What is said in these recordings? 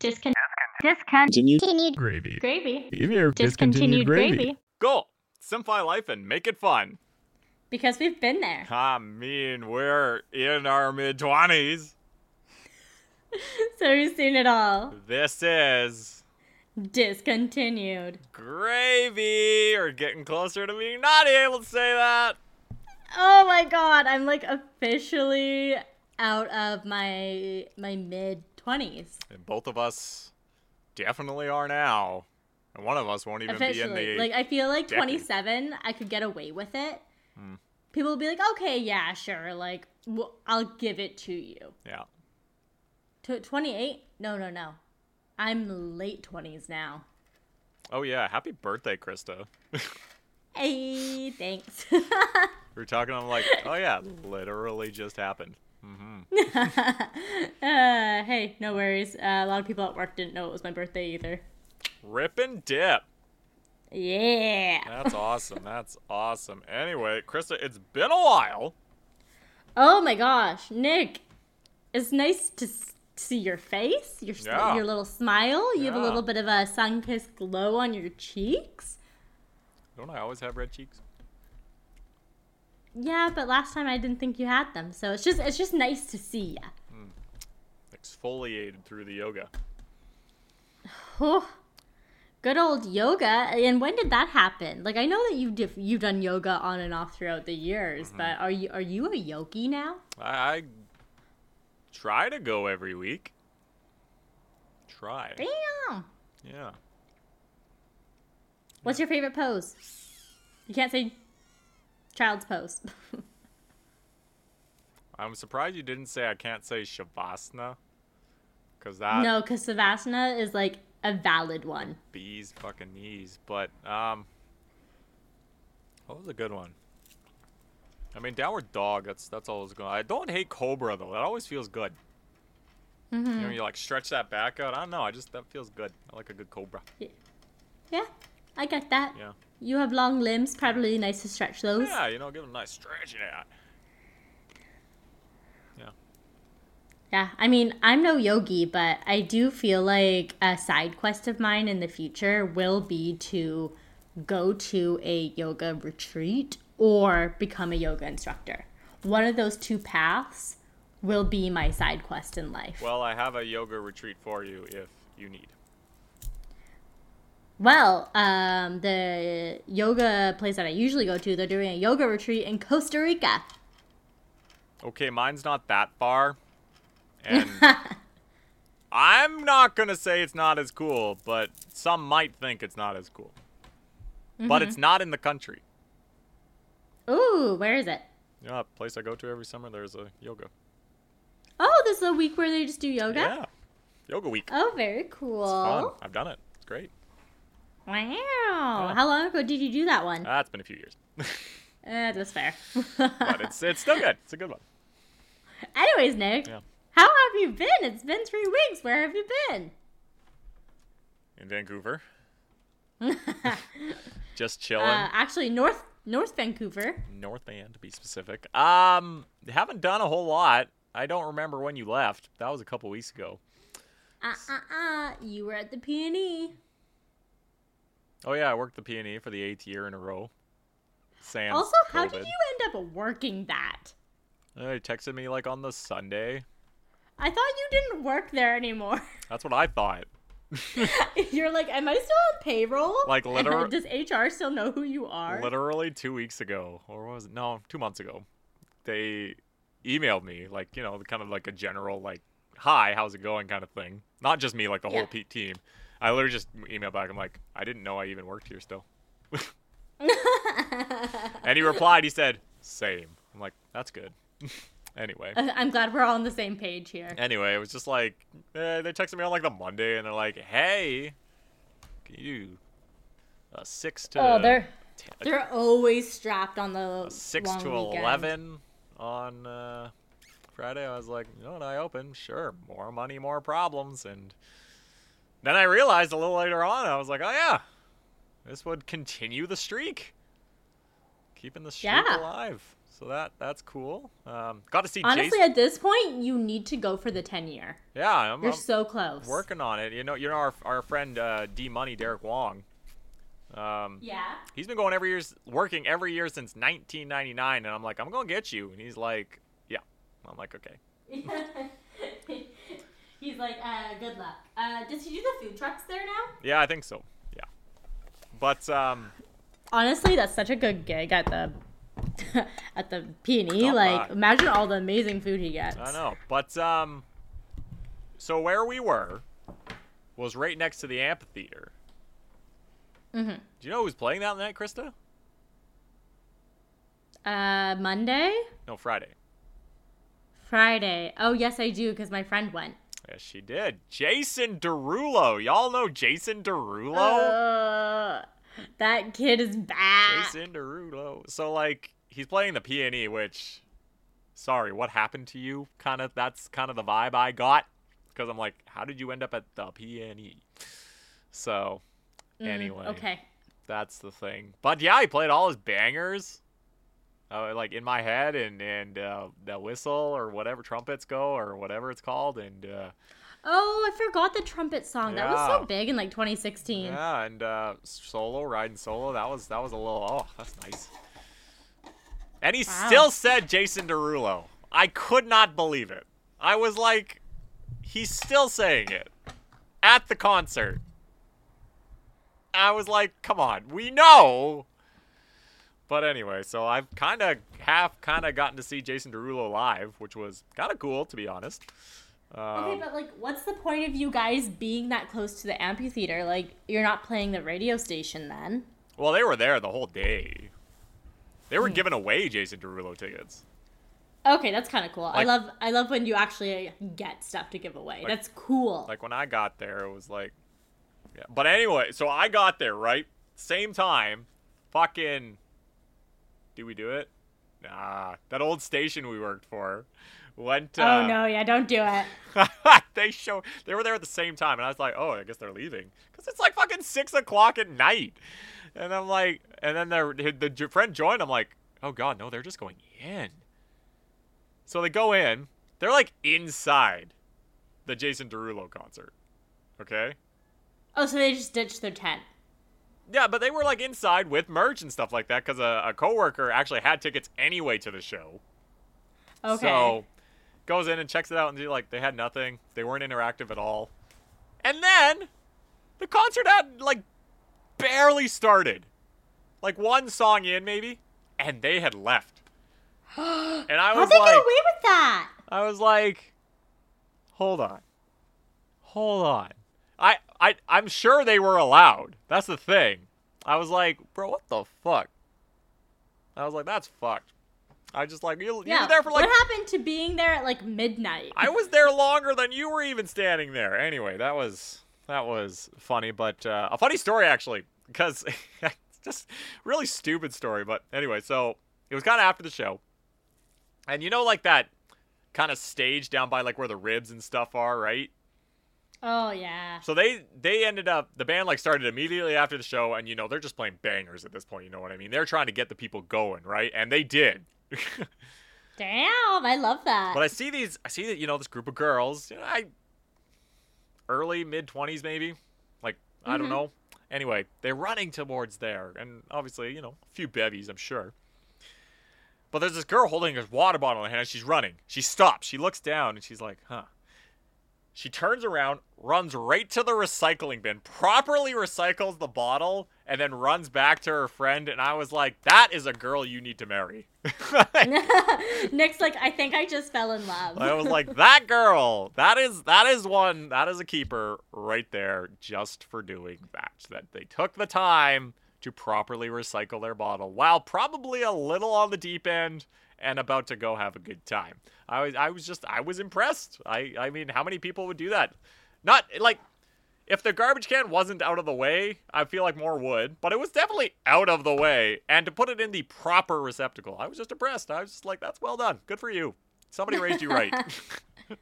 Discon- discontinued Gravy. gravy. Give your Discontinued gravy. Go! Simplify life and make it fun. Because we've been there. I mean, we're in our mid 20s. So we've seen it all. This is Discontinued. gravy. Or getting closer to being not able to say that. Oh my god, I'm like officially out of my my mid 20s. And both of us definitely are now. And one of us won't even be in the. Like I feel like decade. 27 I could get away with it. Hmm. People will be like, "Okay, yeah, sure. Like well, I'll give it to you." yeah. To 28? No, no, no. I'm late 20s now. Oh, yeah. Happy birthday, Krysta. Hey, thanks. we are talking, I'm like, oh, yeah, literally just happened. uh, hey, no worries. Uh, a lot of people at work didn't know it was my birthday either. Rip and dip. Yeah. That's awesome. That's awesome. Anyway, Krysta, it's been a while. Oh my gosh, Nick, it's nice to see your face, your Yeah. your little smile. You have a little bit of a sun-kissed glow on your cheeks. Don't I always have red cheeks? Yeah, but last time I didn't think you had them, so it's just it's just nice to see ya. Exfoliated through the yoga. Oh, good old yoga. And when did that happen? Like I know that you dif- you've done yoga on and off throughout the years, Mm-hmm. but are you are you a yogi now? I, I try to go every week. Try. Damn. Yeah. What's your favorite pose? You can't say child's pose. I'm surprised you didn't say I can't say Shavasana. Because that no, because Savasana is like a valid one. bees fucking knees. But, um, what was a good one? I mean, downward dog. That's that's always good. I don't hate cobra though. That always feels good. Mm-hmm. You know, you like stretch that back out. I don't know. I just that feels good. I like a good cobra. Yeah, I get that. Yeah. You have long limbs, probably nice to stretch those. Yeah, you know, give them a nice stretch it. Yeah. Yeah, I mean, I'm no yogi, but I do feel like a side quest of mine in the future will be to go to a yoga retreat or become a yoga instructor. One of those two paths will be my side quest in life. Well, I have a yoga retreat for you if you need. Well, um, the yoga place that I usually go to, they're doing a yoga retreat in Costa Rica. Okay, mine's not that far. And I'm not going to say it's not as cool, but some might think it's not as cool. But it's not in the country. Ooh, where is it? You know, place I go to every summer, there's a yoga. Oh, this is a week where they just do yoga? Yeah. Yoga week. Oh, very cool. Fun. I've done it. It's great. Wow. How long ago did you do that one? Ah, it's been a few years. Uh, that's fair. but it's it's still good. It's a good one. Anyways, Nick, Yeah. how have you been? It's been three weeks. Where have you been? In Vancouver. Just chilling. Uh, actually, North North Vancouver. North Van to be specific. Um, haven't done a whole lot. I don't remember when you left. That was a couple weeks ago. Uh uh uh. You were at the PNE. Oh yeah, I worked the PNE for the eighth year in a row. Sans Also, how COVID. did you end up working that? Uh, He texted me like on the Sunday. I thought you didn't work there anymore. That's what I thought. You're like, am I still on payroll? Like, literally, Does HR still know who you are? Literally two weeks ago, or was it? No, two months ago. They emailed me like you know, kind of like a general like, "Hi, how's it going?" kind of thing. Not just me, like the Yeah. whole Pete team. I literally just emailed back. I'm like, I didn't know I even worked here still. And he replied. He said, "Same." I'm like, that's good. anyway. I'm glad we're all on the same page here. Anyway, it was just like eh, they texted me on like the Monday, and they're like, "Hey, can you do a six to Oh, they're they're always strapped on the six to weekend. eleven on uh, Friday?" I was like, "You know what? I open, sure, more money, more problems." And then I realized a little later on, I was like, "Oh yeah, this would continue the streak, keeping the streak Yeah. alive." So that that's cool. Um, got to see Honestly, Jason. at this point, you need to go for the 10 year. Yeah, I'm, You're I'm so close. working on it. You know, you know our our friend uh, D Money Derek Wong. Um, Yeah. he's been going every year, working every year since 1999, and I'm like, I'm gonna get you, and he's like, Yeah. I'm like, okay. He's like, uh, good luck. Uh, does he do the food trucks there now? Yeah, I think so. Yeah. But um, Honestly, that's such a good gig at the at the P and E. Not Like, bad. imagine all the amazing food he gets. I know. But um, so where we were was right next to the amphitheater. Mm-hmm. Do you know who's playing that night, Krysta? Uh, Monday, No, Friday. Friday. Oh yes, I do because my friend went. Yes, she did. Jason Derulo. Y'all know Jason Derulo? Uh, that kid is bad. Jason Derulo. So like he's playing the PNE, which sorry, what happened to you? Kind of that's kind of the vibe I got because I'm like, how did you end up at the PNE? So Mm, anyway, Okay. that's the thing. But yeah, he played all his bangers. Uh, like in my head and and uh, the whistle or whatever trumpets go or whatever it's called and uh, Oh, I forgot the trumpet song. That was so big in like 2016. Yeah, and uh, solo riding solo. That was that was a little. Oh, that's nice. And he Wow. still said Jason Derulo. I could not believe it. I was like, he's still saying it at the concert. I was like, come on, we know. But anyway, so I've kind of half kind of gotten to see Jason Derulo live, which was kind of cool to be honest. Um, Okay, but like, what's the point of you guys being that close to the amphitheater? Like, you're not playing the radio station then. Well, they were there the whole day. They were giving away Jason Derulo tickets. Okay, that's kind of cool. I love I love when you actually get stuff to give away. Like- that's cool. Like when I got there, it was like, yeah. But anyway, so I got there right same time. Fucking, did we do it? Nah, that old station we worked for went. Uh, oh no, yeah, don't do it. they show they were there at the same time, and I was like, oh, I guess they're leaving because it's like fucking six o'clock at night, and I'm like, and then their the friend joined. I'm like, oh god, no, they're just going in. So they go in. They're like inside the Jason Derulo concert. Okay. Oh, so they just ditched their tent. Yeah, but they were like inside with merch and stuff like that because a, a coworker actually had tickets anyway to the show. Okay. So goes in and checks it out and they're like they had nothing. They weren't interactive at all. And then the concert had like barely started. Like one song in maybe, and they had left. And I was How'd they like get away with that? I was like hold on. Hold on. I I I'm sure they were allowed. That's the thing. I was like, "Bro, what the fuck?" I was like, "That's fucked." I just like you, you were there for like what happened to being there at like midnight? I was there longer than you were even standing there. Anyway, that was that was funny, but uh, a funny story actually, because it's just really stupid story. But anyway, so it was kind of after the show, and you know, like that kind of stage down by like where the ribs and stuff are, right? Oh yeah. So they they ended up the band like started immediately after the show, and you know they're just playing bangers at this point. You know what I mean? They're trying to get the people going, right? And they did. Damn, I love that. But I see these, I see that you know this group of girls, you know, I early mid twenties maybe, like I don't Mhm. know. Anyway, they're running towards there, and obviously you know a few bevies, I'm sure. But there's this girl holding a water bottle in her hand. She's running. She stops. She looks down and she's like, "Huh." She turns around, runs right to the recycling bin, properly recycles the bottle, and then runs back to her friend. And I was like, "That is a girl you need to marry." Nick's like, I think I just fell in love. I was like, that girl, that is that is one, that is a keeper right there, just for doing that. That they took the time to properly recycle their bottle, while probably a little on the deep end and about to go have a good time. I was, I was just, I was impressed. I, I mean, how many people would do that? Not like. If the garbage can wasn't out of the way, I feel like more would, but it was definitely out of the way. And to put it in the proper receptacle, I was just impressed. I was just like, that's well done. Good for you. Somebody raised you right.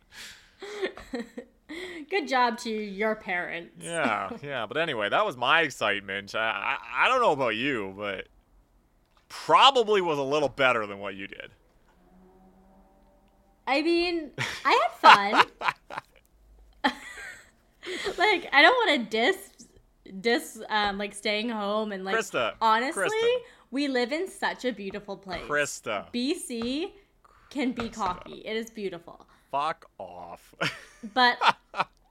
Good job to your parents. yeah, yeah. But anyway, that was my excitement. I, I, I don't know about you, but probably was a little better than what you did. I mean, I had fun. like, I don't want to diss dis um like staying home and like Krysta, honestly, Krysta. we live in such a beautiful place. Krysta, BC can be cocky. It is beautiful. fuck off. But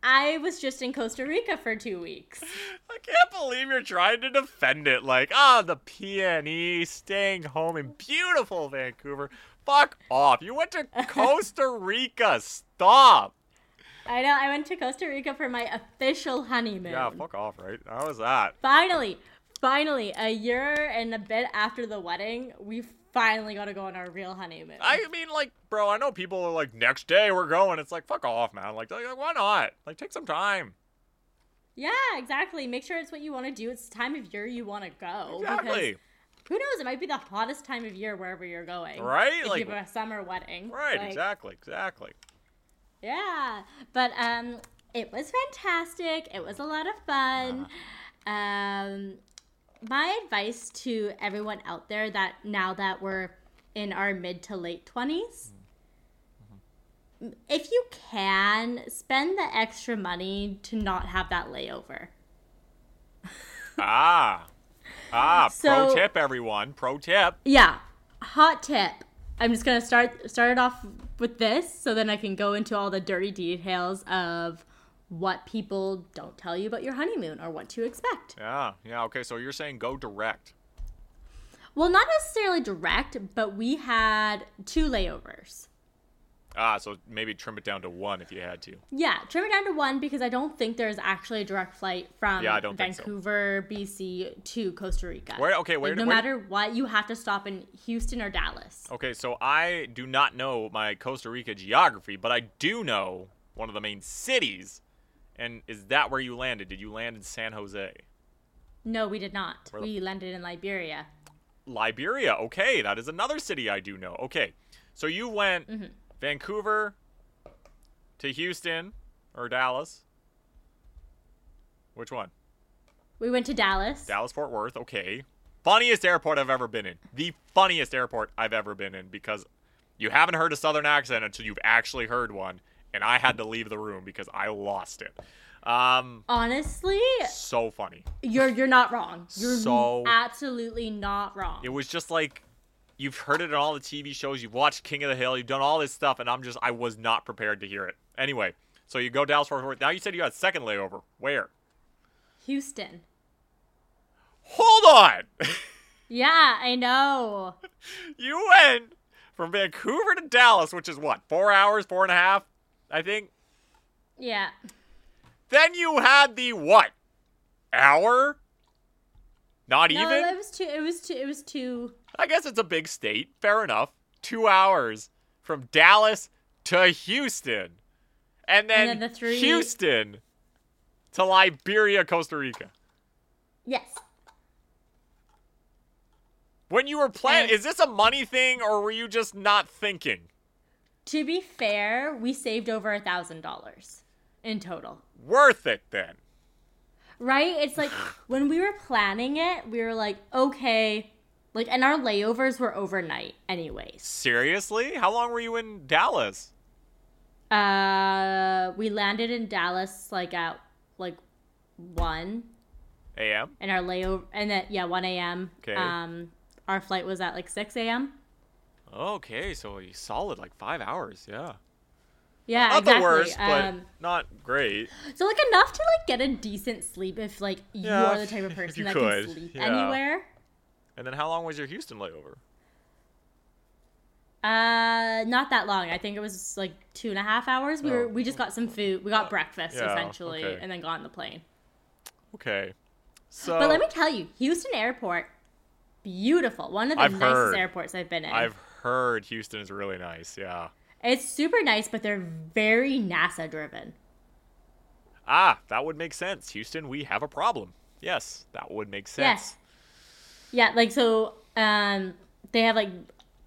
I was just in Costa Rica for 2 weeks. I can't believe you're trying to defend it. Like, ah, the PNE staying home in beautiful Vancouver. Fuck off. You went to Costa Rica. Stop. I know I went to Costa Rica for my official honeymoon. Yeah, fuck off, right? How was that? Finally, finally, a year and a bit after the wedding, we finally got to go on our real honeymoon. I mean, like, bro, I know people are like, next day we're going. It's like, fuck off, man. Like, like why not? Like, take some time. yeah, exactly. Make sure it's what you want to do. It's the time of year you want to go. Exactly. Who knows? It might be the hottest time of year wherever you're going. Right? If Like- you have a summer wedding. Right, Like, exactly, exactly. Yeah, but um, it was fantastic. It was a lot of fun. Um, my advice to everyone out there that now that we're in our mid to late 20s, if you can, spend the extra money to not have that layover. Ah. Ah, pro tip, everyone. Pro tip. Yeah, hot tip. I'm just gonna start start it off with this, so then I can go into all the dirty details of what people don't tell you about your honeymoon or what to expect. Yeah, yeah, okay, so you're saying go direct. Well, not necessarily direct, but we had two layovers. Ah, so maybe trim it down to one if you had to. Yeah, trim it down to one because I don't think there's actually a direct flight from Yeah, I don't think so. Vancouver, BC to Costa Rica. Where- okay, where- Like, no where- matter what, you have to stop in Houston or Dallas. Okay, so I do not know my Costa Rica geography, but I do know one of the main cities. And is that where you landed? Did you land in San Jose? No, we did not. The- We landed in Liberia. Liberia. Okay, that is another city I do know. Okay, so you went Mm-hmm. Vancouver to Houston or Dallas. Which one? We went to Dallas. Dallas Fort Worth. Okay. Funniest airport I've ever been in. The funniest airport I've ever been in because you haven't heard a southern accent until you've actually heard one, and I had to leave the room because I lost it. Um, Honestly, so funny. you're you're not wrong. You're So- absolutely not wrong. It was just like you've heard it in all the TV shows, you've watched King of the Hill, you've done all this stuff, and I'm just I was not prepared to hear it. Anyway, so you go Dallas Fort Worth. Now you said you had second layover. Where? Houston. Hold on. Yeah, I know. you went from Vancouver to Dallas, which is what, four hours, four and a half, I think. Yeah. Then you had the what? Hour? Not No, even? it was two. It was too. It was too. I guess it's a big state. Fair enough. Two hours from Dallas to Houston. And then, then the three- Houston to Liberia, Costa Rica. Yes. When you were planning, And- is this a money thing or were you just not thinking? To be fair, we saved over a thousand dollars in total. Worth it then. Right? It's like when we were planning it, we were like, okay, like, and our layovers were overnight, anyways. Seriously? How long were you in Dallas? Uh, we landed in Dallas like at like one, AM? and our layover, and then yeah, one a.m. Okay. Um, our flight was at like six a.m. Okay, so you solid like five hours, yeah. Yeah, Not exactly. the worst, but um, not great. so like enough to like get a decent sleep if like you Yeah, are the type of person that could, can sleep yeah. anywhere. And then how long was your Houston layover? Uh, not that long. I think it was like two and a half hours. We Oh. were we just got some food. We got breakfast yeah, essentially, okay. and then got on the plane. Okay. So But let me tell you, Houston Airport, beautiful. One of the I've nicest heard. airports I've been in. I've heard Houston is really nice, yeah. It's super nice, but they're very NASA driven. Ah, that would make sense. Houston, we have a problem. Yes, that would make sense. Yes. Yeah, like so um they have like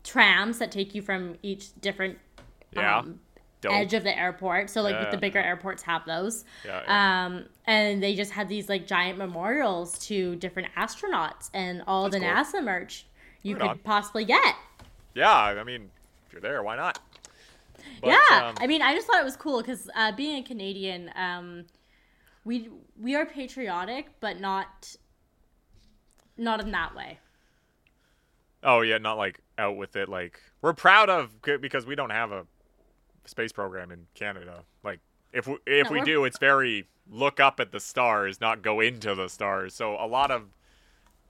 trams that take you from each different Yeah. um, edge of the airport. So like Yeah, the yeah, bigger airports have those. Yeah, yeah. Um and they just had these like giant memorials to different astronauts and all That's the cool. NASA merch. you Right could on. possibly get. Yeah, I mean, if you're there, why not? But, yeah, um, I mean, I just thought it was cool because uh, being a Canadian, um, we we are patriotic, but not not in that way. oh yeah, not like out with it. Like we're proud of because we don't have a space program in Canada. Like if we, if No, we do, it's very look up at the stars, not go into the stars. So a lot of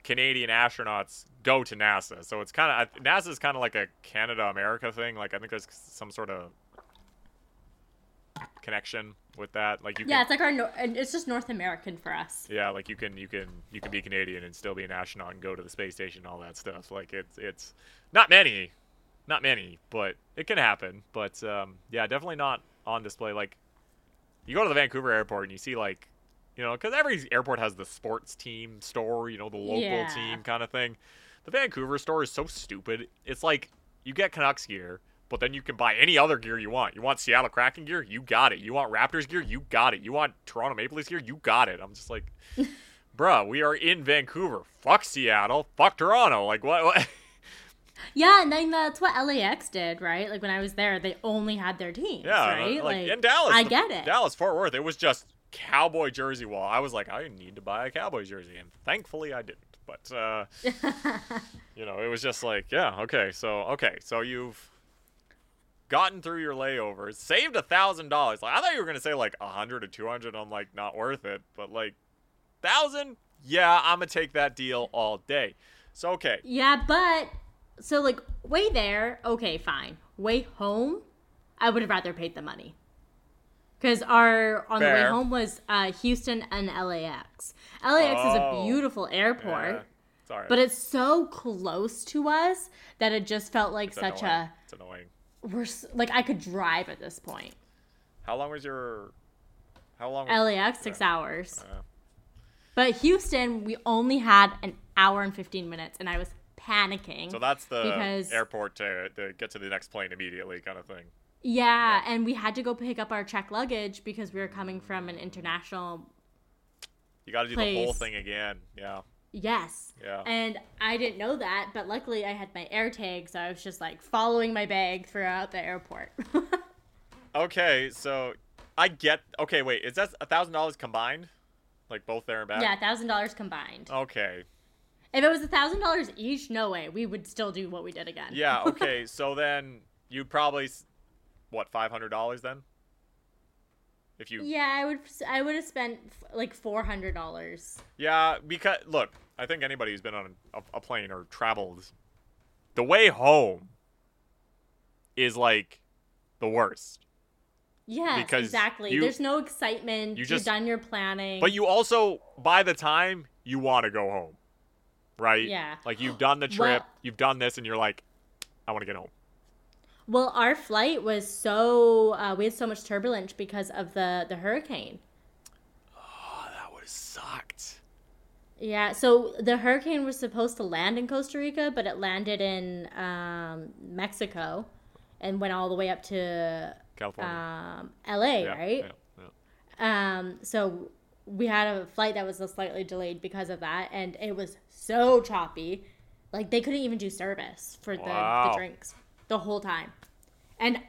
Canadian astronauts go to NASA. So it's kind of NASA's kind of like a Canada America thing. Like I think there's some sort of connection with that. Like you Yeah, can, it's like our it's just North American for us. yeah, like you can you can you can be Canadian and still be an astronaut and go to the space station and all that stuff. Like it's it's not many, not many, but it can happen. But um, yeah, definitely not on display. Like you go to the Vancouver airport and you see like you know because every airport has the sports team store, you know, the local Yeah. team kind of thing. The Vancouver store is so stupid. It's like you get Canucks gear. But then you can buy any other gear you want. You want Seattle Kraken gear? You got it. You want Raptors gear? You got it. You want Toronto Maple Leafs gear? You got it. I'm just like, bruh, we are in Vancouver. Fuck Seattle. Fuck Toronto. Like what? what? Yeah, and then that's what LAX did, right? Like when I was there, they only had their teams, yeah, right? like, in Dallas. I the- get it. Dallas Fort Worth. It was just cowboy jersey wall. I was like, I need to buy a cowboy jersey, and thankfully I didn't. But uh, you know, it was just like, yeah, okay, so okay, so you've gotten through your layovers, saved a thousand dollars. Like I thought you were gonna say like a hundred or two hundred. I'm like, not worth it, but like thousand, yeah, I'm gonna take that deal all day. So okay, Yeah, but so like way there, okay, fine. Way home, I would have rather paid the money. Because our on the way home was uh, Houston and LAX. LAX is a Oh, beautiful airport, yeah, it's but it's so close to us that it just felt like It's such annoying. a It's annoying. We're like I could drive at this point. How long was your? How long? Was, LAX six hours, Uh, but Houston we only had an hour and fifteen minutes, and I was panicking. so that's the Because- airport to, to get to the next plane immediately, kind of thing. Yeah, and we had to go pick up our check luggage because we were coming from an international. You got to do the whole thing again. Yeah. Yes. Yeah. And I didn't know that, but luckily I had my air tag, so I was just like following my bag throughout the airport. Okay, so I get. Okay, wait, is that a thousand dollars combined? Like both there and back? yeah, thousand dollars combined. Okay. If it was a thousand dollars each, no way, we would still do what we did again. Yeah. Okay. so then you probably what five hundred dollars then? If you yeah, I would. I would have spent f- like four hundred dollars. Yeah, because look, I think anybody who's been on a, a plane or traveled, the way home is like the worst. Yeah, Because exactly. you- There's no excitement. you just- have done your planning. But you also, by the time you want to go home, right? Yeah. Like you've done the trip, Well- you've done this, and you're like, I want to get home. Well, our flight was so uh, we had so much turbulence because of the the hurricane. Oh, that would have sucked. Yeah, so the hurricane was supposed to land in Costa Rica, but it landed in um, Mexico and went all the way up to California. um, LA, yeah, right? Yeah, yeah. Um, so we had a flight that was slightly delayed because of that, and it was so choppy. Like they couldn't even do service for the, the drinks the whole time, and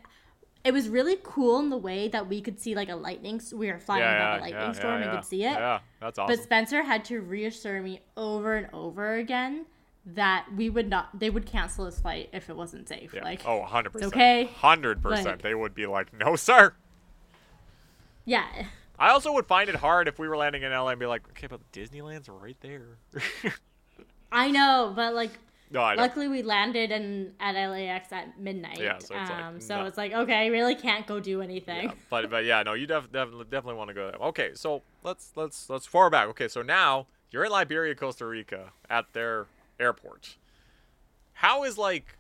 it was really cool in the way that we could see like a lightning. We were flying Yeah, above yeah, a lightning yeah, storm and could see it. Yeah, that's awesome. But Spencer had to reassure me over and over again that we would not. They would cancel his flight if it wasn't safe. yeah. Like, oh, 100%. okay. 100%. Like- they would be like, no, sir. yeah, I also would find it hard if we were landing in LA and be like, okay, but Disneyland's right there. I know, but like no, I know. Luckily, we landed in at LAX at midnight. Yeah, so it's like, um, so no. it's like okay, I really can't go do anything. Yeah, but but yeah, no, you def- definitely definitely want to go there. Okay, so let's let's let's forward back. Okay, so now you're in Liberia, Costa Rica, at their airport. How is like?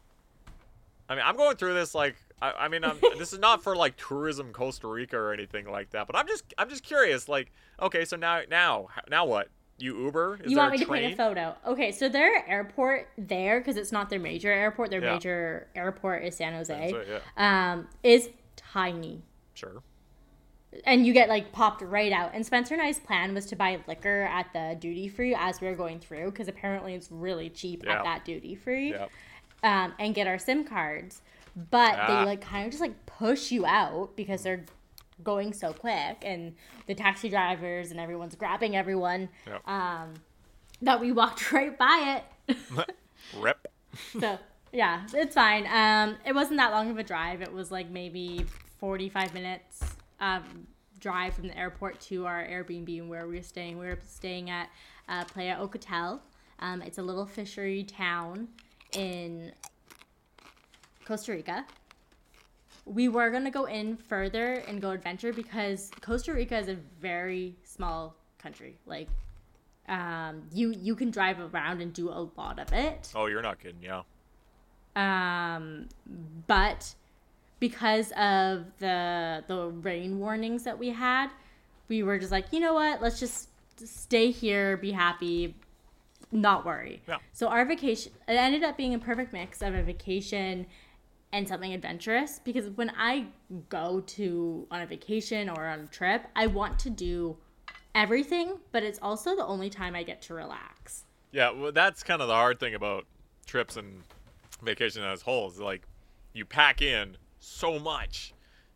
I mean, I'm going through this like. I, I mean, I'm, this is not for like tourism Costa Rica or anything like that. But I'm just I'm just curious. Like, okay, so now now now what? You Uber? Is you want me to paint a photo? Okay, so their airport there, because it's not their major airport. Their Yeah. major airport is San Jose. Yeah, Um, is tiny. sure. and you get like popped right out. And Spencer and I's plan was to buy liquor at the duty free as we were going through because apparently it's really cheap Yeah. at that duty free, um, and get our SIM cards. But Ah. they like kind of just like push you out because they're going so quick, and the taxi drivers and everyone's grabbing everyone. Yep. Um, that we walked right by it. Rip. so yeah, it's fine. Um, it wasn't that long of a drive. It was like maybe forty-five minutes um, drive from the airport to our Airbnb where we were staying. We were staying at uh, Playa Ocotal. Um, it's a little fishery town in Costa Rica. We were gonna go in further and go adventure because Costa Rica is a very small country. Like, um, you you can drive around and do a lot of it. Oh, you're not kidding. Yeah. Um, but because of the the rain warnings that we had, we were just like, you know what? Let's just stay here, be happy, not worry. Yeah. So our vacation it ended up being a perfect mix of a vacation and something adventurous because when I go to on a vacation or on a trip, I want to do everything, but it's also the only time I get to relax. Yeah, well, that's kind of the hard thing about trips and vacation as whole is like you pack in so much,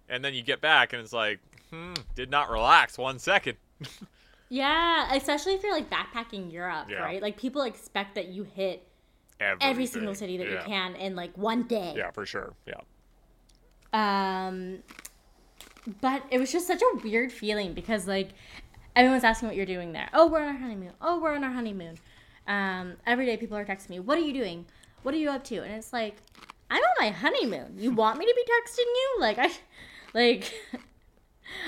and then you get back and it's like, hmm, did not relax one second. Yeah, especially if you're like backpacking Europe, Yeah. right? Like people expect that you hit every single city that you can in like one day. Yeah, for sure. Yeah. Um but it was just such a weird feeling because like everyone's asking what you're doing there. Oh, we're on our honeymoon. Oh, we're on our honeymoon. Um, every day people are texting me, "What are you doing? What are you up to?" And it's like, "I'm on my honeymoon. You want me to be texting you? Like I like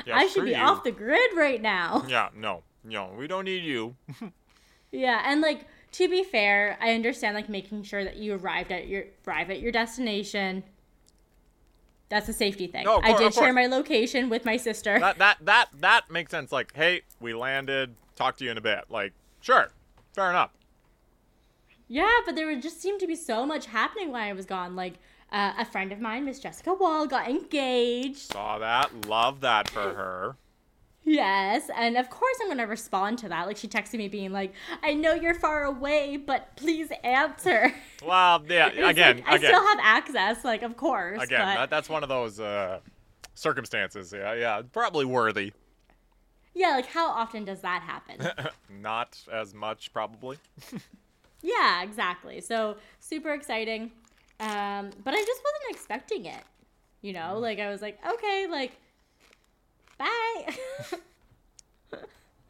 Yeah, I should be you. off the grid right now." Yeah, no, no, we don't need you. Yeah, and like to be fair, I understand like making sure that you arrived at your arrive at your destination. That's a safety thing. No, of I did share my location with my sister. that that that that makes sense. Like, hey, we landed. Talk to you in a bit. Like, sure, fair enough. yeah, but there just seemed to be so much happening while I was gone. Like uh, a friend of mine, Miss Jessica Wall, got engaged. Saw that. Love that for her. Yes, and of course I'm gonna respond to that. Like she texted me being like, "I know you're far away, but please answer." Well, yeah. Again, like, I again, still have access. Like, of course. again. but- That, that's one of those uh, circumstances. Yeah, yeah. Probably worthy. yeah, like how often does that happen? Not as much, probably. Yeah, exactly. So super exciting. Um, but I just wasn't expecting it. You know, like I was like, okay, like, bye.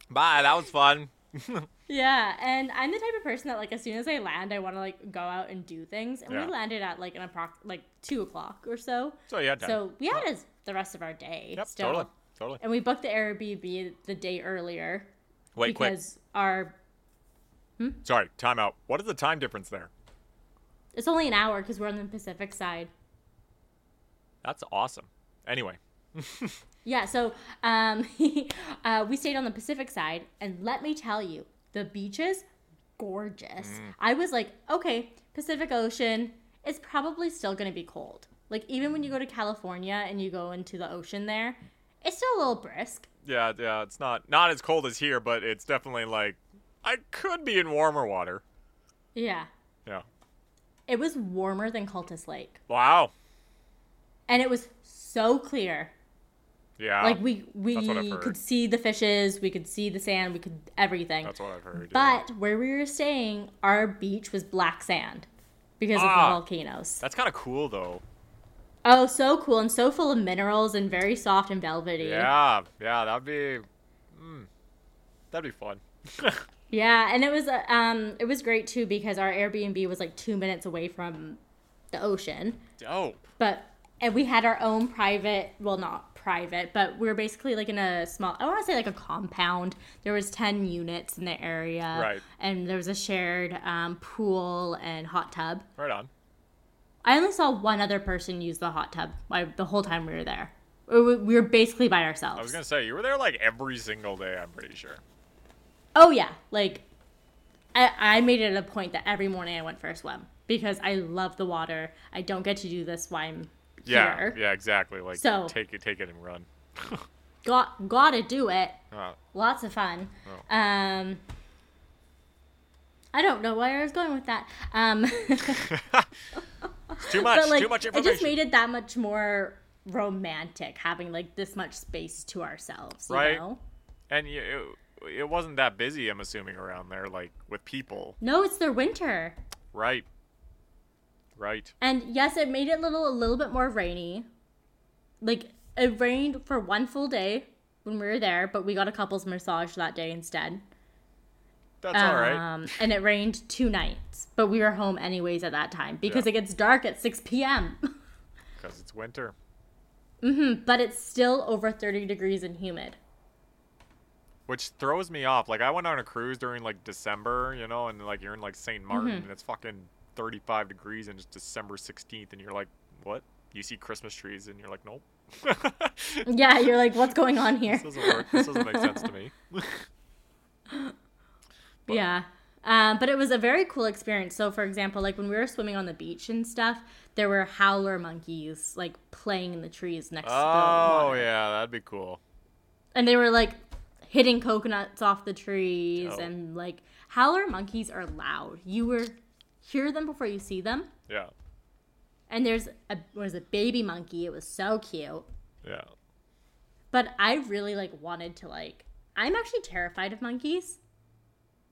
Bye. That was fun. yeah, and I'm the type of person that like as soon as I land, I want to like go out and do things. And Yeah. we landed at like an approx like two o'clock or so. So time. So we had us the rest of our day yep. still. Totally. Totally. And we booked the Airbnb the day earlier Wait, quick. because our hmm? Sorry. Time out. What is the time difference there? it's only an hour because we're on the Pacific side. That's awesome. Anyway. Yeah, so um, uh, we stayed on the Pacific side, and let me tell you, the beaches, gorgeous. I was like, okay, Pacific Ocean, it's probably still gonna be cold. Like even when you go to California and you go into the ocean there, it's still a little brisk. Yeah, yeah. It's not not as cold as here, but it's definitely like I could be in warmer water. Yeah, Yeah. it was warmer than Cultus Lake, Wow. and it was so clear. Yeah. like we that's what I've we could see the fishes, we could see the sand, we could everything. That's what I've heard. yeah. But where we were staying, our beach was black sand because of Ah. the volcanoes. that's kind of cool though. Oh, so cool and so full of minerals and very soft and velvety. Yeah, yeah. That'd be. Mm, that'd be fun. Yeah, and it was uh, um it was great too because our Airbnb was like 2 minutes away from the ocean. Dope. But and we had our own private, well not private, but we were basically like in a small I want to say like a compound. There was 10 units in the area Right. and there was a shared um, pool and hot tub. Right on. I only saw one other person use the hot tub the whole time we were there. We we were basically by ourselves. I was gonna say you were there like every single day. I'm pretty sure. Oh yeah, like I, I made it a point that every morning I went for a swim because I love the water. I don't get to do this while I'm Yeah. here. Yeah. Exactly. Like So- take it, take it, and run. got gotta do it. Uh, Lots of fun. Oh. Um, I don't know where I was going with that. Um, it's too much. like, too much information. it just made it that much more romantic having like this much space to ourselves. You Right. Know? and you, it, it wasn't that busy. I'm assuming around there, like with people. No, it's their winter. Right. Right. And yes, it made it a little a little bit more rainy. Like it rained for one full day when we were there, but we got a couples massage that day instead. That's all right. Um, and it rained two nights, but we were home anyways at that time because Yeah. it gets dark at 6 p.m. Because it's winter. Mhm, but it's still over 30 degrees and humid. Which throws me off. Like I went on a cruise during like December, you know, and like you're in like St. Martin Mm-hmm. and it's fucking 35 degrees and it's December 16th and you're like, what? You see Christmas trees and you're like, nope. Yeah, you're like, what's going on here? this doesn't work. This doesn't make sense to me. Yeah. Um, but it was a very cool experience. So, for example, like when we were swimming on the beach and stuff, there were howler monkeys like playing in the trees next to the Oh yeah, that'd be cool. And they were like hitting coconuts off the trees Oh. and like howler monkeys are loud. You were hear them before you see them. Yeah. And there's a was a baby monkey. It was so cute. Yeah. But I really like wanted to like I'm actually terrified of monkeys.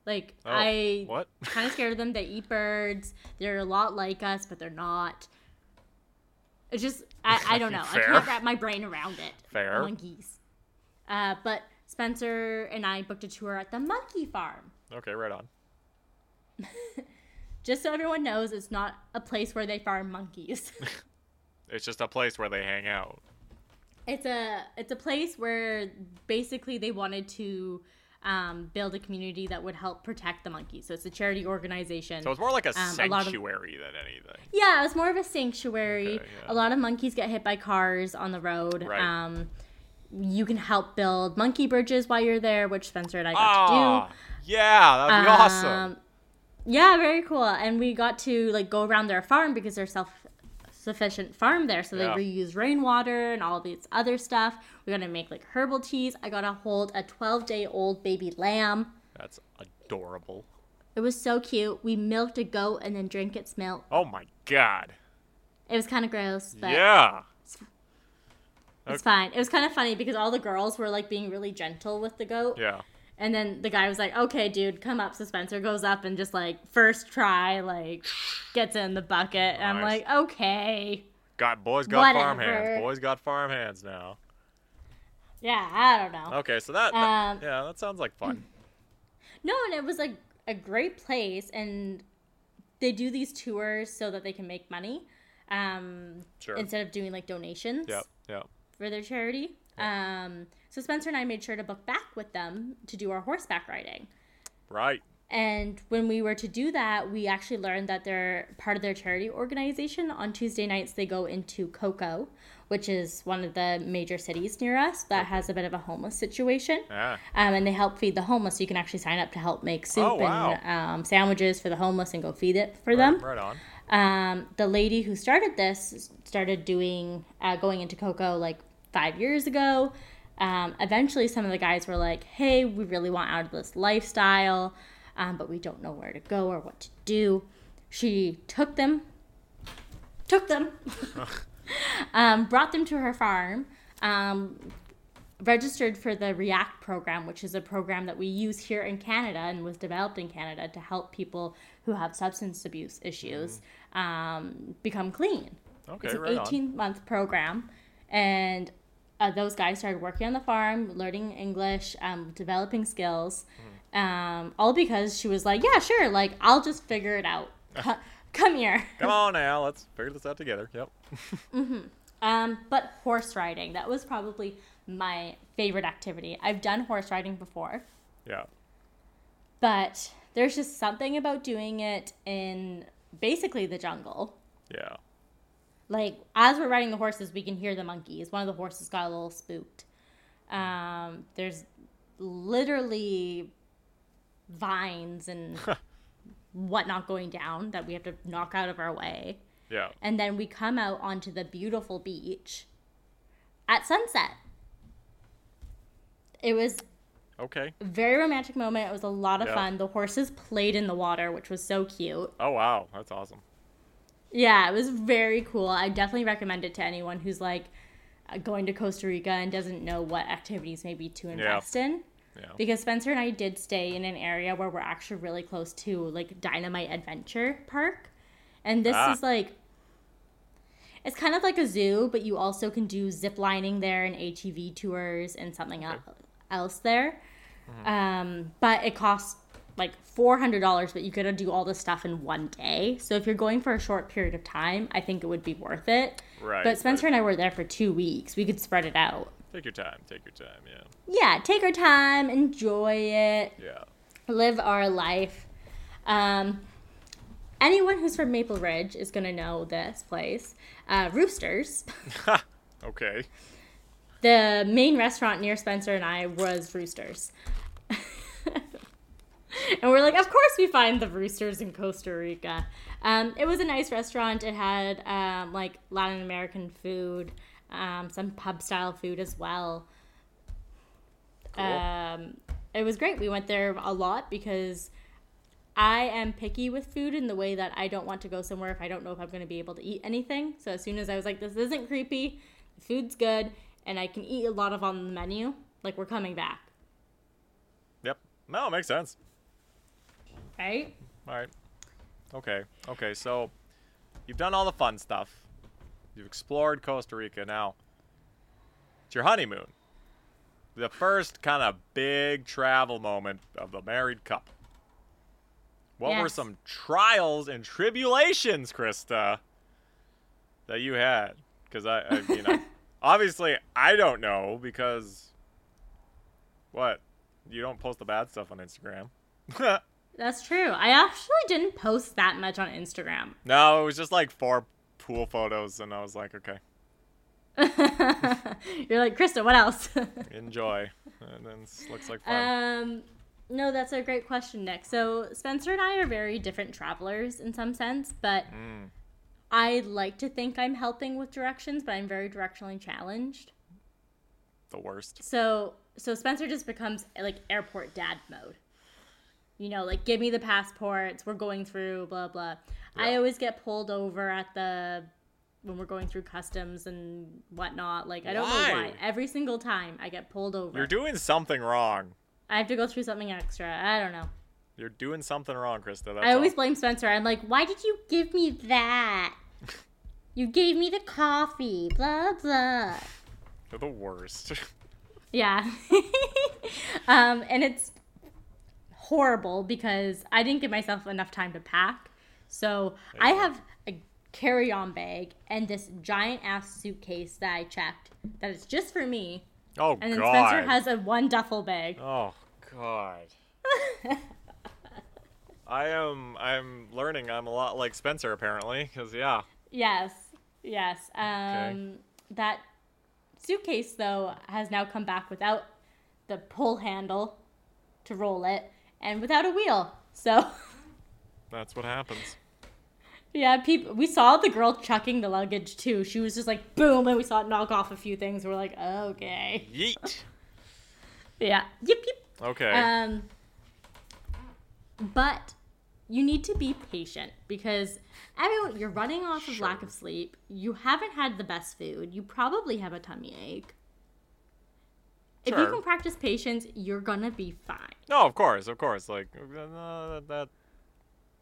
Like Oh, I what? kind of scared of them. They eat birds. They're a lot like us, but they're not. It's just I, I don't know. I can't wrap my brain around it. Fair. Monkeys. Uh, but Spencer and I booked a tour at the monkey farm. Okay, right on. Just so everyone knows, it's not a place where they farm monkeys. It's just a place where they hang out. it's a it's a place where basically they wanted to um, build a community that would help protect the monkeys. So it's a charity organization. So it's more like a Um, a of- sanctuary than anything. Yeah, it's more of a sanctuary. Okay, yeah. A lot of monkeys get hit by cars on the road. Right. Um, you can help build monkey bridges while you're there, which Spencer and I got Ah, yeah, that'd be do. awesome. Yeah, very cool. And we got to like go around their farm because they're self sufficient farm there. So they Yeah. reuse rainwater and all these other stuff. We got to make like herbal teas. I got to hold a 12 day old baby lamb. That's adorable. It was so cute. We milked a goat and then drank its milk. Oh my god. It was kind of gross, but yeah. It's fine. It was kind of funny because all the girls were like being really gentle with the goat. Yeah. And then the guy was like, okay, dude, come up. So Spencer goes up and just like, first try, like, gets in the bucket. And I'm like, okay. Got boys got farm hands. Boys got farm hands now. Yeah, I don't know. Okay, so that, that- Um, yeah, that sounds like fun. No, and it was like a great place. And they do these tours so that they can make money um, Sure. instead of doing like donations. Yep. Yep. for their charity. Um, so Spencer and I made sure to book back with them to do our horseback riding. Right. And when we were to do that, we actually learned that they're part of their charity organization. On Tuesday nights, they go into Coco, which is one of the major cities near us that has a bit of a homeless situation. Yeah. Um, and they help feed the homeless. So you can actually sign up to help make soup Oh, wow. and um, sandwiches for the homeless and go feed it for them Right on. um, the lady who started this started doing uh, going into coco like five years ago um, eventually some of the guys were like hey we really want out of this lifestyle um, but we don't know where to go or what to do. She took them took them um, brought them to her farm um, registered for the react program which is a program that we use here in canada and was developed in canada to help people who have substance abuse issues um, become clean. Okay, it's an right on. 18 month program and uh, those guys started working on the farm learning english um, developing skills Hmm. um, all because she was like yeah sure like i'll just figure it out Co- come here Come on now, let's figure this out together. Yep. Um, but horse riding, that was probably my favorite activity. I've done horse riding before, Yeah. but there's just something about doing it in basically the jungle. Yeah. Like, as we're riding the horses, we can hear the monkeys. One of the horses got a little spooked. Um, there's literally vines and whatnot going down that we have to knock out of our way. Yeah. and then we come out onto the beautiful beach at sunset. It was Okay. a very romantic moment. It was a lot of Yeah. fun. The horses played in the water, which was so cute. Oh wow, that's awesome. Yeah, it was very cool. I definitely recommend it to anyone who's like uh, going to Costa Rica and doesn't know what activities maybe to invest in. Yeah. Because Spencer and I did stay in an area where we're actually really close to like Diamante Adventure Park. And this Ah. is like it's kind of like a zoo, but you also can do zip lining there and ATV tours and something el- else there. Um, but it costs like four hundred dollars, but you could do all this stuff in one day. So if you're going for a short period of time, I think it would be worth it. Right. But Spencer and I were there for two weeks. We could spread it out. Take your time. Take your time. Yeah. Yeah, take our time, enjoy it, Yeah. live our life. Um, anyone who's from Maple Ridge is gonna know this place. Uh, Roosters. Okay. The main restaurant near Spencer and I was Roosters. and we're like, of course we find the Roosters in Costa Rica. Um, it was a nice restaurant. It had um, like Latin American food, um, some pub style food as well. Cool. Um, it was great. We went there a lot because I am picky with food in the way that I don't want to go somewhere if I don't know if I'm going to be able to eat anything. So as soon as I was like, this isn't creepy, the food's good, and I can eat a lot of on the menu, like we're coming back, Yep. No, it makes sense. Right? All right. Okay. Okay. So, you've done all the fun stuff. You've explored Costa Rica. Now, it's your honeymoon. The first kind of big travel moment of the married couple. What were some trials and tribulations, Krysta, that you had? Because I, I mean, I, obviously I don't know because what? You don't post the bad stuff on Instagram. That's true. I actually didn't post that much on Instagram. No, it was just like four pool photos, and I was like, okay, You're like, Krysta, what else? enjoy. And then looks like fun. Um, no, that's a great question, Nick. So Spencer and I are very different travelers in some sense, but Mm. I like to think I'm helping with directions, but I'm very directionally challenged. the worst. So so Spencer just becomes like airport dad mode. You know, like give me the passports, we're going through, blah blah. I always get pulled over at the when we're going through customs and whatnot. Like I don't know Why? Every single time I get pulled over. You're doing something wrong. I have to go through something extra. I don't know. You're doing something wrong, Krysta. That's I always all. blame Spencer. I'm like, why did you give me that? You gave me the coffee, blah blah. You're the worst. Yeah. um, and it's horrible because I didn't give myself enough time to pack. So I have a carry on bag and this giant ass suitcase that I checked that is just for me. oh And then God. Spencer has a one duffel bag. Oh God. I am. I'm learning. I'm a lot like Spencer apparently. Cause yeah. Yes. Yes. Um, That suitcase, though, has now come back without the pull handle to roll it and without a wheel. So. That's what happens. Yeah, people. We saw the girl chucking the luggage too. She was just like boom, and we saw it knock off a few things. We're like, okay, Yeet. yeah, Yep. Yep. Okay. Um, but you need to be patient because everyone you're running off of lack of sleep. You haven't had the best food. You probably have a tummy ache. If you can practice patience, you're gonna be fine. no, of course, of course. Like uh, that.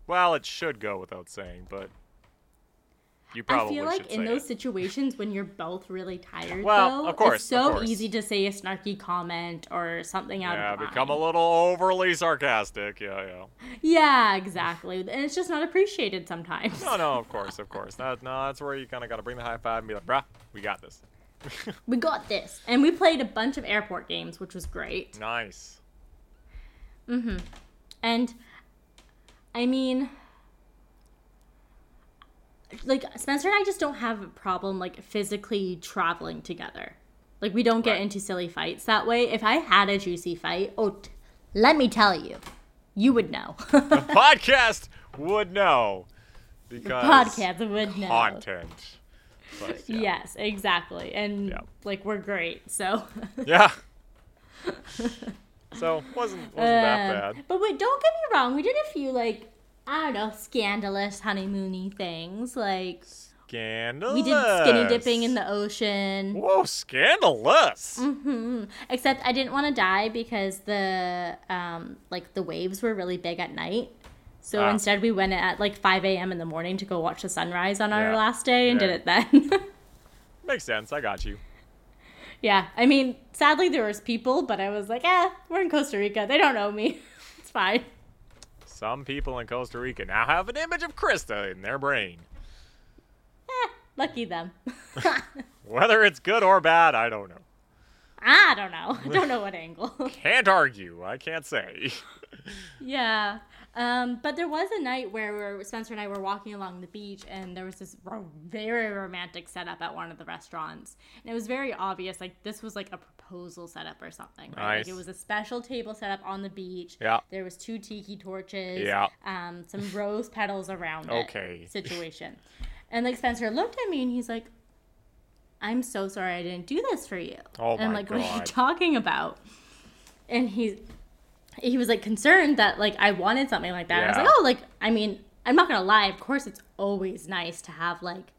Well, it should go without saying, but you probably. I feel like in those it. situations when you're both really tired, Well, though, of course, it's so course. easy to say a snarky comment or something out Yeah, of line. become a little overly sarcastic. Yeah, yeah. Yeah, exactly. And it's just not appreciated sometimes. No, no, of course, of course. That, no, that's where you kind of got to bring the high five and be like, bruh, we got this. We got this. And we played a bunch of airport games, which was great. nice. Mm-hmm. And I mean like Spencer and I just don't have a problem like physically traveling together. Like we don't get Right. into silly fights that way. If I had a juicy fight, oh t- let me tell you, you would know. The podcast would know because the Podcast would know. content. But, yeah. Yes, exactly. And Yeah. like we're great. So yeah. so wasn't wasn't that Um, bad. But wait, don't get me wrong. We did a few like I don't know scandalous honeymoony things. Like Scandalous. we did skinny dipping in the ocean. Whoa, scandalous. hmm Except I didn't want to die because the um like the waves were really big at night. So Ah. instead we went at like 5 a.m. in the morning to go watch the sunrise on our Yeah. last day and Yeah. did it then. Makes sense. I got you. yeah, I mean, sadly there was people, but I was like, eh, we're in Costa Rica. They don't know me. it's fine. Some people in Costa Rica now have an image of Krysta in their brain. Eh, lucky them. Whether it's good or bad, I don't know. I don't know. I don't know what angle. Can't argue. I can't say. yeah. Um, but there was a night where Spencer and I were walking along the beach, and there was this ro- very romantic setup at one of the restaurants, and it was very obvious, like this was like a proposal setup or something. Right? Nice. Like it was a special table set up on the beach. Yeah. There was two tiki torches. Yeah. Um, some rose petals around it. Okay. Situation, and like Spencer looked at me, and he's like, "I'm so sorry, I didn't do this for you." Oh and I'm my like, "What are you talking about?" And he's he was like concerned that like I wanted something like that. And I was like, oh, like I mean, I'm not gonna lie. Of course, it's always nice to have like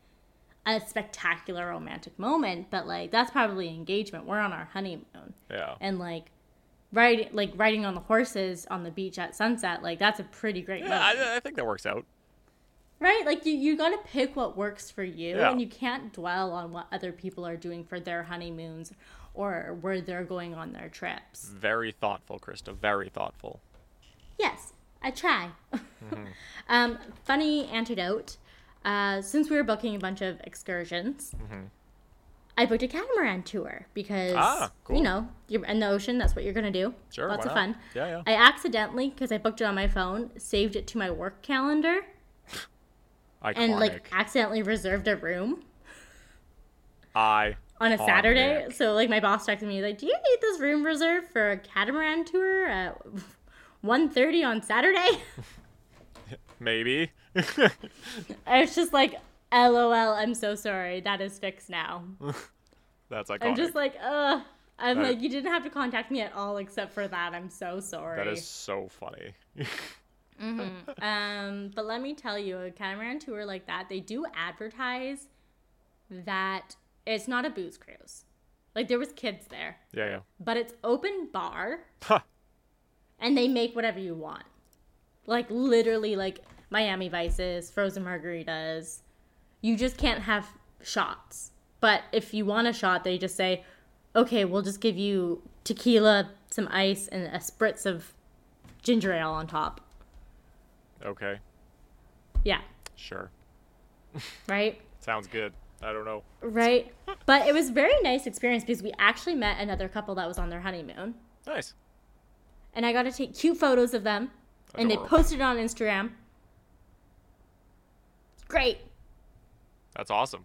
a spectacular romantic moment, but like that's probably engagement. We're on our honeymoon, Yeah. and like riding like riding on the horses on the beach at sunset, like that's a pretty great Yeah, moment, I, I think that works out. right? Like you you gotta pick what works for you, Yeah. and you can't dwell on what other people are doing for their honeymoons or where they're going on their trips. Very thoughtful, Krysta. Very thoughtful. Yes, I try. um, funny antidote. Uh, since we were booking a bunch of excursions, I booked a catamaran tour because Ah, cool. you know you're in the ocean. That's what you're gonna do. Sure, lots of not? fun. Yeah, yeah. I accidentally, because I booked it on my phone, saved it to my work calendar and like accidentally reserved a room I. on a Saturday. Iconic. So like my boss texted me like, "Do you need this room reserved for a catamaran tour at 1.30 on Saturday?" Maybe. I was just like, LOL, I'm so sorry. That is fixed now. That's iconic. I'm just like, ugh. I'm That- like, you didn't have to contact me at all except for that. I'm so sorry. that is so funny. Um, but let me tell you, a catamaran tour like that, they do advertise that it's not a booze cruise. Like there was kids there, yeah, yeah. but it's open bar Huh. and they make whatever you want. Like literally like Miami Vices, frozen margaritas. You just can't have shots. But if you want a shot, they just say, "Okay, we'll just give you tequila, some ice, and a spritz of ginger ale on top." Okay. Yeah, Sure. right? Sounds good. I don't know. Right. But it was very nice experience because we actually met another couple that was on their honeymoon. Nice. And I got to take cute photos of them. And they posted it on Instagram. Great. That's awesome.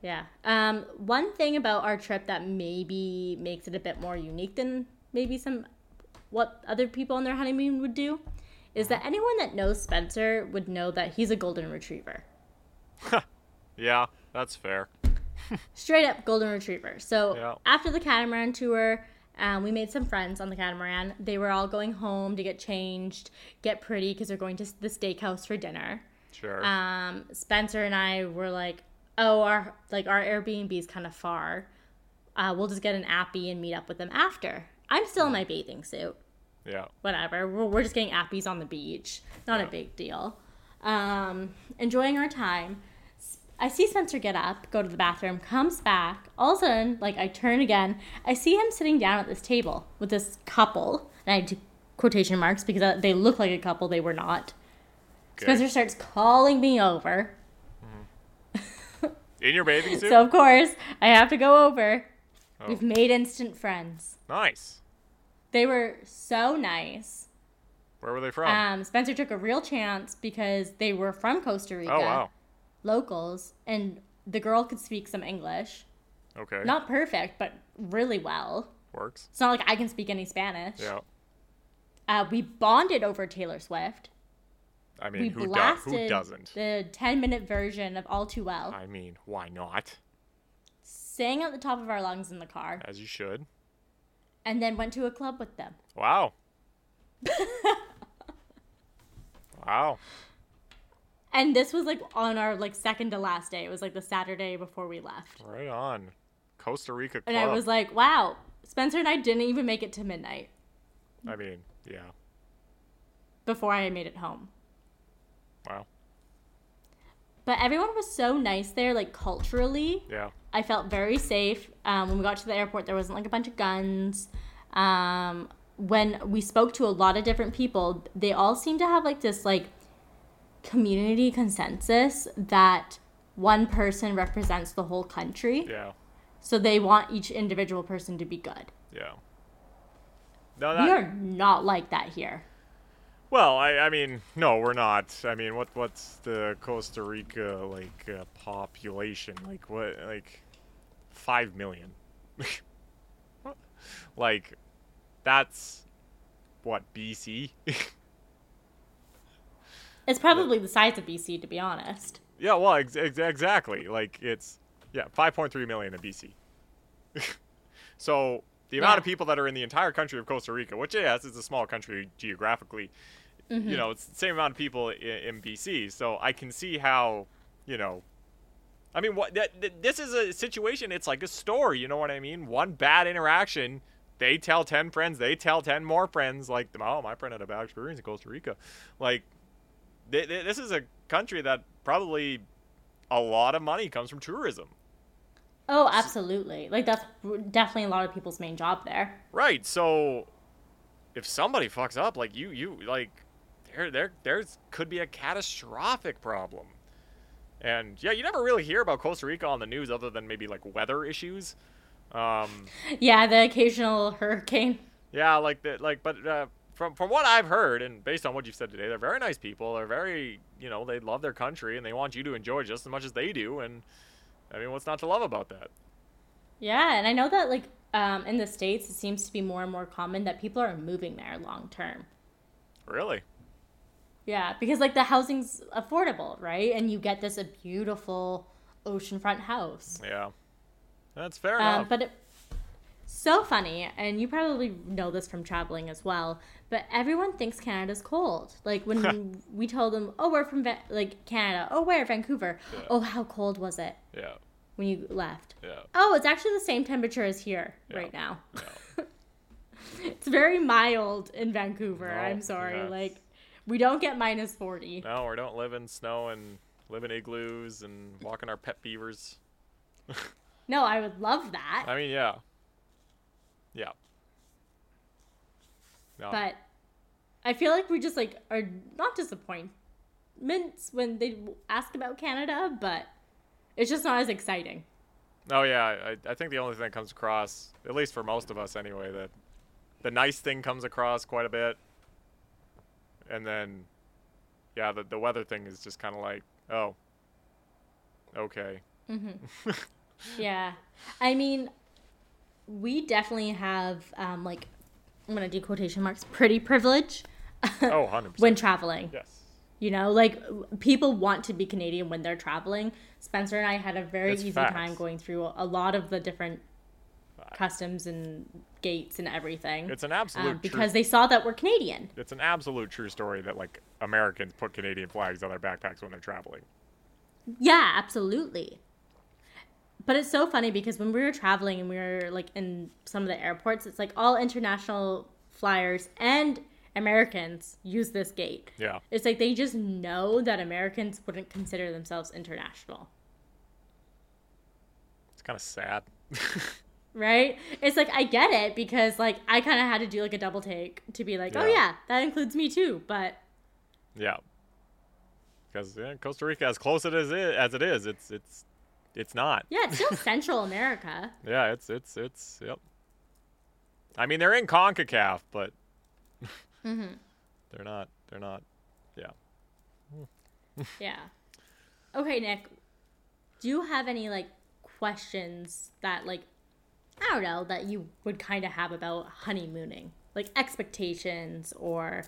Yeah. Um, one thing about our trip that maybe makes it a bit more unique than maybe some what other people on their honeymoon would do is that anyone that knows Spencer would know that he's a golden retriever. Yeah, that's fair. Straight up golden retriever. So Yeah. after the catamaran tour, um, we made some friends on the catamaran. They were all going home to get changed, get pretty because they're going to the steakhouse for dinner. Sure. Um, Spencer and I were like, "Oh, our like our Airbnb is kind of far. Uh, we'll just get an appy and meet up with them after." I'm still in my bathing suit. yeah. Whatever. We're, we're just getting appies on the beach. Not a big deal. Um, enjoying our time. I see Spencer get up, go to the bathroom, comes back. All of a sudden, like I turn again, I see him sitting down at this table with this couple. And I do quotation marks because uh, they look like a couple. They were not. Okay. Spencer starts calling me over. In your bathing suit? So of course I have to go over. Oh. We've made instant friends. nice. They were so nice. Where were they from? Um, Spencer took a real chance because they were from Costa Rica, oh, wow. locals, and the girl could speak some English. Okay. Not perfect, but really well. Works. It's not like I can speak any Spanish. Yeah. Uh, we bonded over Taylor Swift. I We mean, who, do- who doesn't? the 10 minute version of All Too Well. I mean, why not? sang at the top of our lungs in the car, As you should. and then went to a club with them. Wow. wow. And this was like on our like second to last day. It was like the Saturday before we left. Right on. Costa Rica And club. I was like, wow, Spencer and I didn't even make it to midnight I mean, yeah. before I made it home. Wow. But everyone was so nice there, like culturally. Yeah. I felt very safe. Um, when we got to the airport, there wasn't like a bunch of guns. Um, when we spoke to a lot of different people, they all seem to have like this like community consensus that one person represents the whole country. Yeah. So they want each individual person to be good. Yeah. No, we are not like that here. well, I, I mean, no, we're not. I mean, what what's the Costa Rica like uh, population? Like what? Like five million. like that's what BC. It's probably the size of BC, to be honest. yeah, well, ex- ex- exactly. Like it's yeah, five point three million in BC. so the amount Yeah. of people that are in the entire country of Costa Rica, which yes, is a small country geographically, mm-hmm. you know, it's the same amount of people in, in BC. So I can see how, you know, I mean, what that, th- this is a situation. It's like a story. You know what I mean? One bad interaction, they tell ten friends, they tell ten more friends. Like, oh, my friend had a bad experience in Costa Rica. Like, th- th- this is a country that probably a lot of money comes from tourism. Oh, absolutely. Like that's definitely a lot of people's main job there. Right. So if somebody fucks up, like you, you like there, there, there's could be a catastrophic problem. And yeah, you never really hear about Costa Rica on the news other than maybe like weather issues. Um, Yeah, the occasional hurricane. yeah, like the like, but uh, from from what I've heard and based on what you've said today, they're very nice people. They're very, you know, they love their country and they want you to enjoy just as much as they do. And I mean, what's not to love about that? Yeah, and I know that like um, in the states, it seems to be more and more common that people are moving there long term. Really? Yeah, because like the housing's affordable, right? And you get this a beautiful oceanfront house. Yeah. That's fair Um, enough. but it, so funny, and you probably know this from traveling as well. But everyone thinks Canada's cold. Like when we told them, "Oh, we're from Va- like Canada." Oh, where Vancouver? Yeah. Oh, how cold was it yeah. when you left? Yeah. Oh, it's actually the same temperature as here Yeah. right now. Yeah. It's very mild in Vancouver. No, I'm sorry. Like we don't get minus 40. No, we don't live in snow and live in igloos and walk in our pet beavers. No, I would love that. I mean, yeah. Yeah. No. but I feel like we just like are not disappointments when they ask about Canada, but it's just not as exciting. oh, yeah. I, I think the only thing that comes across, at least for most of us anyway, that the nice thing comes across quite a bit. And then, yeah, the, the weather thing is just kind of like, oh, okay. Mm-hmm. Yeah, I mean, we definitely have um, like I'm gonna do quotation marks pretty privilege Oh, 100%. when traveling. yes. You know, like people want to be Canadian when they're traveling. Spencer and I had a very easy facts. time going through a lot of the different customs and gates and everything. It's an absolute um, true- because they saw that we're Canadian. It's an absolute true story that, like, Americans put Canadian flags on their backpacks when they're traveling. Yeah, absolutely. But it's so funny because when we were traveling and we were like in some of the airports, it's like all international flyers and Americans use this gate. Yeah. It's like they just know that Americans wouldn't consider themselves international. It's kind of sad. Right? It's like I get it because like I kind of had to do like a double take to be like, "Oh Yeah. yeah, that includes me too." But yeah. Because yeah, Costa Rica, as close it is as it is, it's it's it's not. yeah, it's still Central America. Yeah, it's it's it's yep. I mean, they're in Concacaf, but Mm-hmm. they're not. They're not. Yeah. Yeah. Okay, Nick. Do you have any like questions that like I don't know that you would kind of have about honeymooning, like expectations or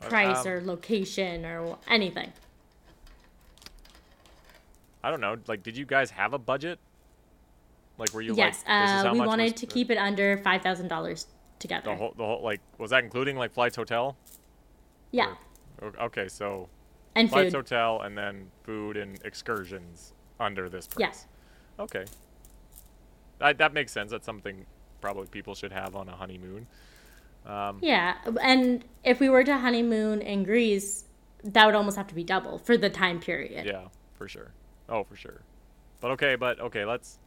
price Um, or location or anything? I don't know. Like, did you guys have a budget? Like, were you yes, like, this uh, we much wanted to the- keep it under five thousand dollars together. the whole, the whole, like, was that including like flights, hotel? yeah, O- Okay, so and flights, food. hotel, and then food and excursions under this price. Yes. Okay. That that makes sense. That's something probably people should have on a honeymoon. Um, Yeah, and if we were to honeymoon in Greece, that would almost have to be double for the time period. Yeah, for sure. Oh, for sure. But okay, but okay, let's.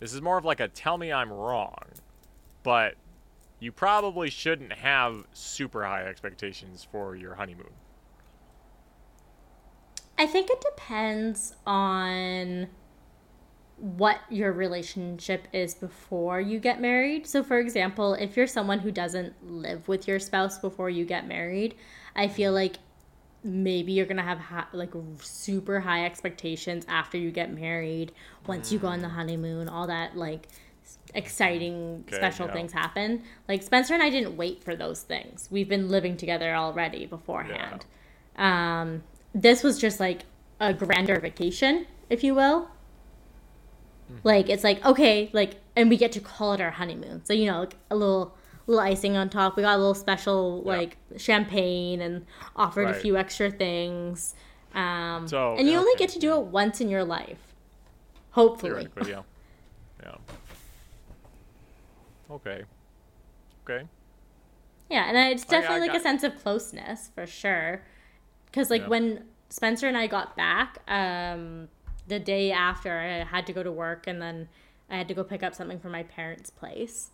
This is more of like a tell me I'm wrong, but you probably shouldn't have super high expectations for your honeymoon. I think it depends on what your relationship is before you get married. So, for example, if you're someone who doesn't live with your spouse before you get married, I feel mm-hmm. like maybe you're gonna have ha- like super high expectations after you get married. Once you go on the honeymoon, all that like exciting Okay, special yeah. things happen. Like Spencer and I didn't wait for those things. We've been living together already beforehand. Um, this was just like a grander vacation, if you will. Like it's like okay, like and we get to call it our honeymoon. So you know, like a little little icing on top. We got a little special Yeah. like champagne and offered a few extra things. Um, So, and you only get to do it once in your life, hopefully. Yeah. Yeah. Okay. Okay. Yeah, and it's I- I definitely like a sense of closeness for sure. Because like Yeah. when Spencer and I got back, um, the day after I had to go to work, and then I had to go pick up something from my parents' place.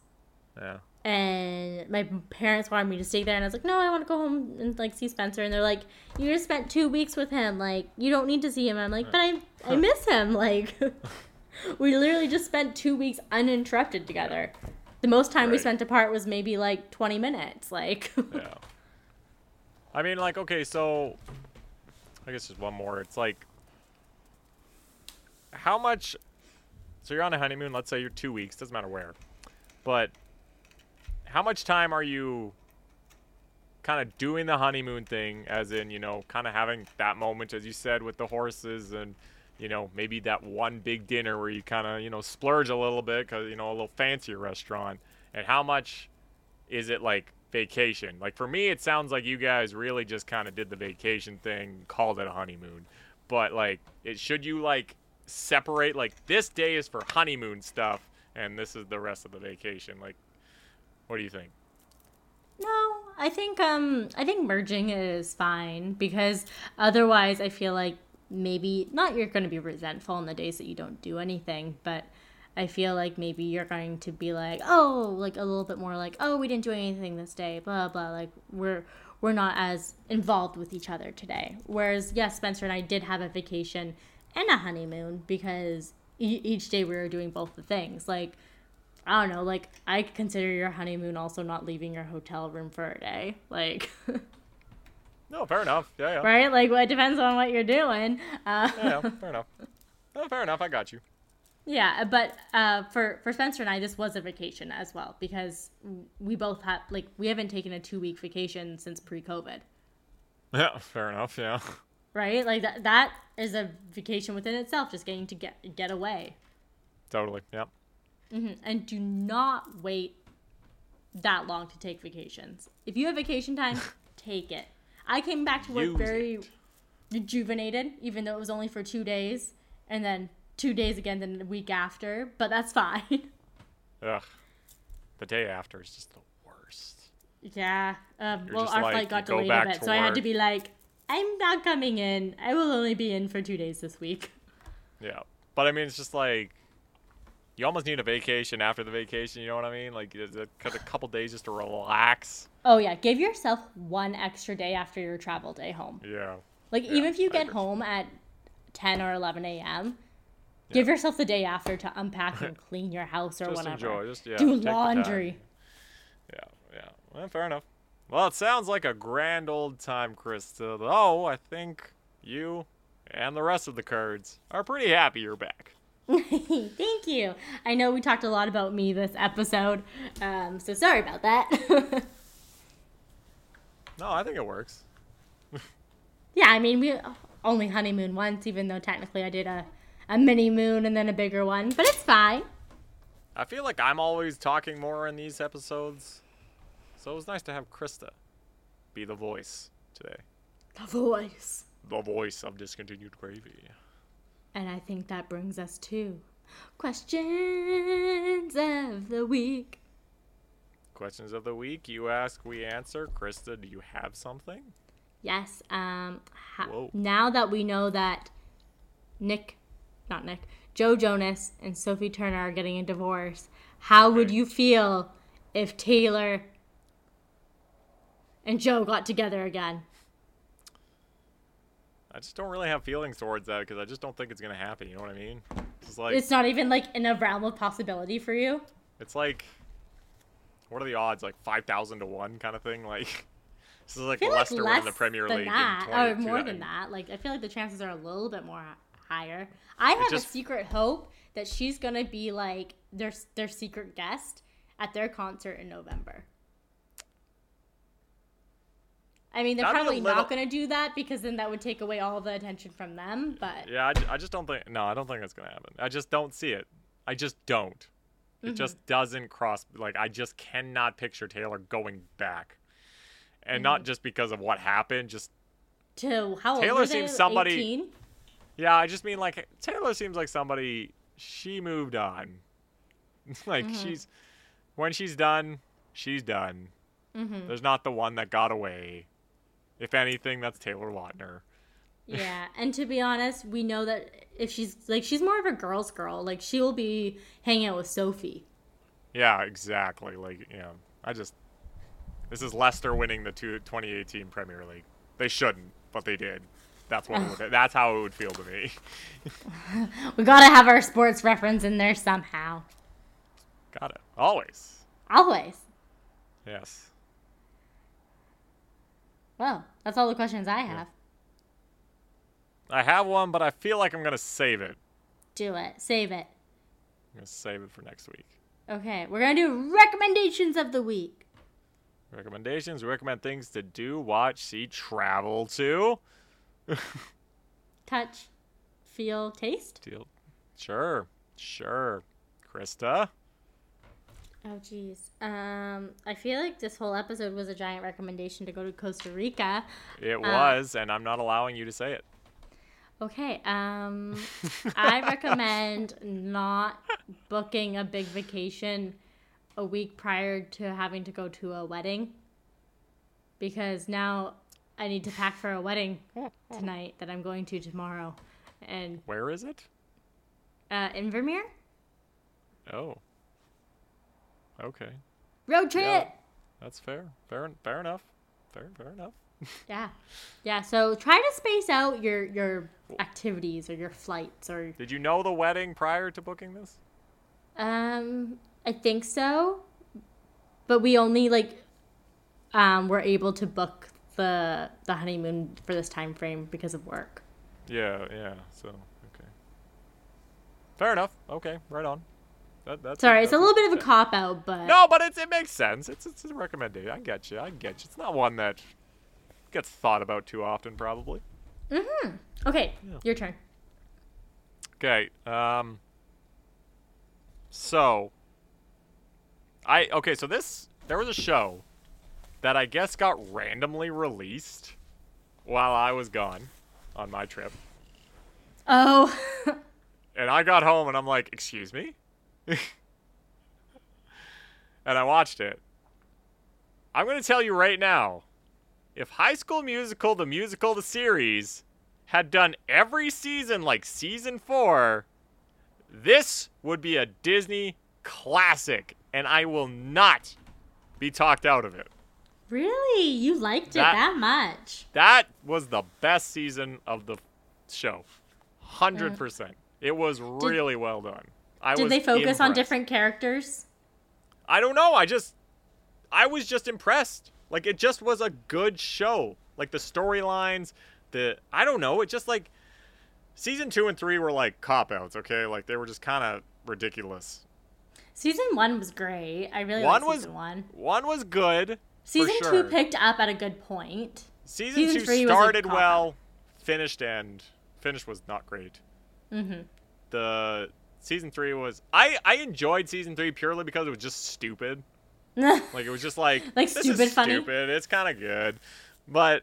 Yeah. And my parents wanted me to stay there, and I was like, "No, I want to go home and like see Spencer." And they're like, "You just spent two weeks with him. Like, you don't need to see him." I'm like, "But I, I miss him. Like, we literally just spent two weeks uninterrupted together. The most time we spent apart was maybe like 20 minutes. Like, Yeah. I mean, like, okay, so I guess just one more. It's like, how much? So you're on a honeymoon. Let's say you're two weeks. Doesn't matter where, but how much time are you kind of doing the honeymoon thing? As in, you know, kind of having that moment, as you said, with the horses and. You know, maybe that one big dinner where you kind of, you know, splurge a little bit because, you know, a little fancier restaurant. And how much is it like vacation? Like for me, it sounds like you guys really just kind of did the vacation thing, called it a honeymoon. But like, it should you like separate like this day is for honeymoon stuff and this is the rest of the vacation? Like, what do you think? no, I think um I think merging is fine because otherwise I feel like maybe not you're going to be resentful on the days that you don't do anything, but I feel like maybe you're going to be like, "Oh, like a little bit more like, "Oh, we didn't do anything this day." blah blah like we're we're not as involved with each other today. Whereas yes, Spencer and I did have a vacation and a honeymoon because e- each day we were doing both the things. Like I don't know, like I consider your honeymoon also not leaving your hotel room for a day. Like No, fair enough. Yeah, yeah. right? Like well, it depends on what you're doing. Uh, Yeah, yeah, fair enough. No, fair enough. I got you. yeah, but uh, for for Spencer and I, this was a vacation as well because we both have like we haven't taken a two week vacation since pre COVID, Yeah, fair enough. Yeah. right? Like that that is a vacation within itself, just getting to get get away. Totally. Yeah. Hmm And do not wait that long to take vacations. If you have vacation time, take it. I came back to work Use very rejuvenated, even though it was only for two days, and then two days again, then the week after. But that's fine. Ugh. The day after is just the worst. yeah. Um, well, our like, flight got you go delayed a bit, so I had to be like, I'm not coming in. I will only be in for two days this week. Yeah. But I mean, it's just like you almost need a vacation after the vacation. You know what I mean? Like a, a couple days just to relax. Oh yeah, give yourself one extra day after your travel day home. Yeah. Like Yeah, even if you get home at 10 or 11 a.m., give yourself the day after to unpack and clean your house or Just whatever. enjoy. Just yeah. Do take the time. laundry. Yeah. Yeah. Well, fair enough. Well, it sounds like a grand old time, Krysta. Though I think you and the rest of the Kurds are pretty happy you're back. Thank you. I know we talked a lot about me this episode, um, so sorry about that. No, I think it works. yeah, I mean, we only honeymoon once, even though technically I did a, a mini moon and then a bigger one. But it's fine. I feel like I'm always talking more in these episodes. So it was nice to have Krysta be the voice today. The voice. The voice of discontinued gravy. And I think that brings us to questions of the week. Questions of the week. You ask, we answer. Krysta, do you have something? Yes. Um. Ha- now that we know that Nick, not Nick, Joe Jonas and Sophie Turner are getting a divorce, how would you feel if Taylor and Joe got together again? I just don't really have feelings towards that because I just don't think it's gonna happen. You know what I mean? It's like It's not even like in a realm of possibility for you. it's like what are the odds? Like five thousand to one kind of thing. Like this is like like Leicester less winning the Premier than League that, in or more than that. Like I feel like the chances are a little bit more higher. I have just- a secret hope that she's gonna be like their their secret guest at their concert in November. I mean, they're That'd probably little- not gonna do that because then that would take away all the attention from them. But Yeah, I, I just don't think. No, I don't think it's gonna happen. I just don't see it. I just don't. It Mm-hmm. just doesn't cross. Like I just cannot picture Taylor going back, and Mm-hmm. not just because of what happened. Just to how old Taylor they? seems somebody- 18? yeah, I just mean like Taylor seems like somebody. She moved on. like Mm-hmm. she's when she's done, she's done. Mhm. There's not the one that got away. If anything, that's Taylor Lautner. Yeah, and to be honest, we know that if she's like she's more of a girl's girl. Like she will be hanging out with Sophie. Yeah, exactly. Like, you know, I just. This is Leicester winning the two, 2018 Premier League. They shouldn't, but they did. That's what. Would, that's how it would feel to me. We gotta have our sports reference in there somehow. Got it. Always. Always. Yes. Well, that's all the questions I have. I have one, but I feel like I'm gonna save it. Do it. Save it. I'm gonna save it for next week. Okay, we're gonna do recommendations of the week. Recommendations. We recommend things to do, watch, see, travel to. Touch, feel, taste. Deal. Sure. Sure. Krysta. Oh jeez. Um, I feel like this whole episode was a giant recommendation to go to Costa Rica. It was, and I'm not allowing you to say it. Okay. Um, I recommend not booking a big vacation a week prior to having to go to a wedding because now I need to pack for a wedding tonight that I'm going to tomorrow, and Where is it? uh, in Vermeer Oh. Okay. road trip. Yeah. That's fair. Fair. Fair enough. Fair. Fair enough. Yeah. Yeah, so try to space out your your activities or your flights or Did you know the wedding prior to booking this? um I think so. But we only like um were able to book the the honeymoon for this time frame because of work. Yeah. Yeah. So okay. Fair enough. Okay. Right on. That, that's Sorry, it's a little bit of a cop out, but No, but it's, it makes sense. It's it's a recommendation. I get you. I get you. It's not one that gets thought about too often, probably. Mhm. Okay, Yeah. your turn. Okay. Um. So. I okay. So this there was a show that I guess got randomly released while I was gone on my trip, Oh, and I got home and I'm like, "Excuse me," and I watched it. I'm gonna tell you right now, if High School Musical, the musical, the series, had done every season like season four, this would be a Disney classic, and I will not be talked out of it. really? You liked it That- that much? That was the best season of the show. 100%. Mm. It was really well done. I Did they focus on different characters? I don't know. I just I was just impressed. Like it just was a good show. Like the storylines, the I don't know, it just like season 2 and 3 were like cop outs, okay? Like they were just kind of ridiculous. Season one was great. I really One was season one. One was good. Season sure. two picked up at a good point. Season, Season 2 three started well. finished and finished was not great. Mm-hmm. The season three was I I enjoyed season three purely because it was just stupid. Like it was just like Like stupid funny? Stupid. It's kind of good, but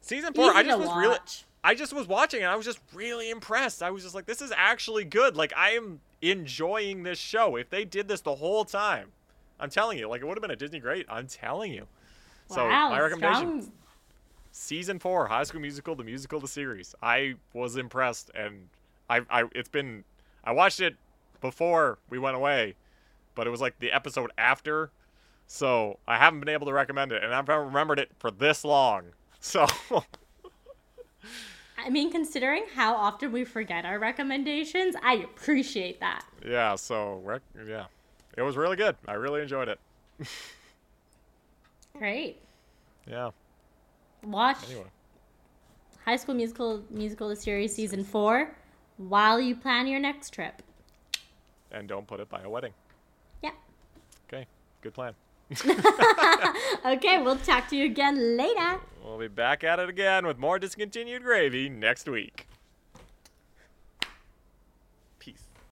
season four I just was really. I just was watching and I was just really impressed. I was just like, this is actually good. Like I am enjoying this show. If they did this the whole time, I'm telling you, like it would have been a Disney great. I'm telling you. So my recommendation, strong- season four, High School Musical, the musical, the series. I was impressed, and I, I, it's been, I watched it before we went away, but it was like the episode after, so I haven't been able to recommend it, and I've remembered it for this long. So I mean, considering how often we forget our recommendations, I appreciate that. yeah, so rec- yeah, it was really good. I really enjoyed it. Great. Yeah. Watch Anyway, High School Musical Musical the series season four while you plan your next trip. and don't put it by a wedding. Yeah. Okay, good plan. Okay, we'll talk to you again later. We'll be back at it again with more discontinued gravy next week.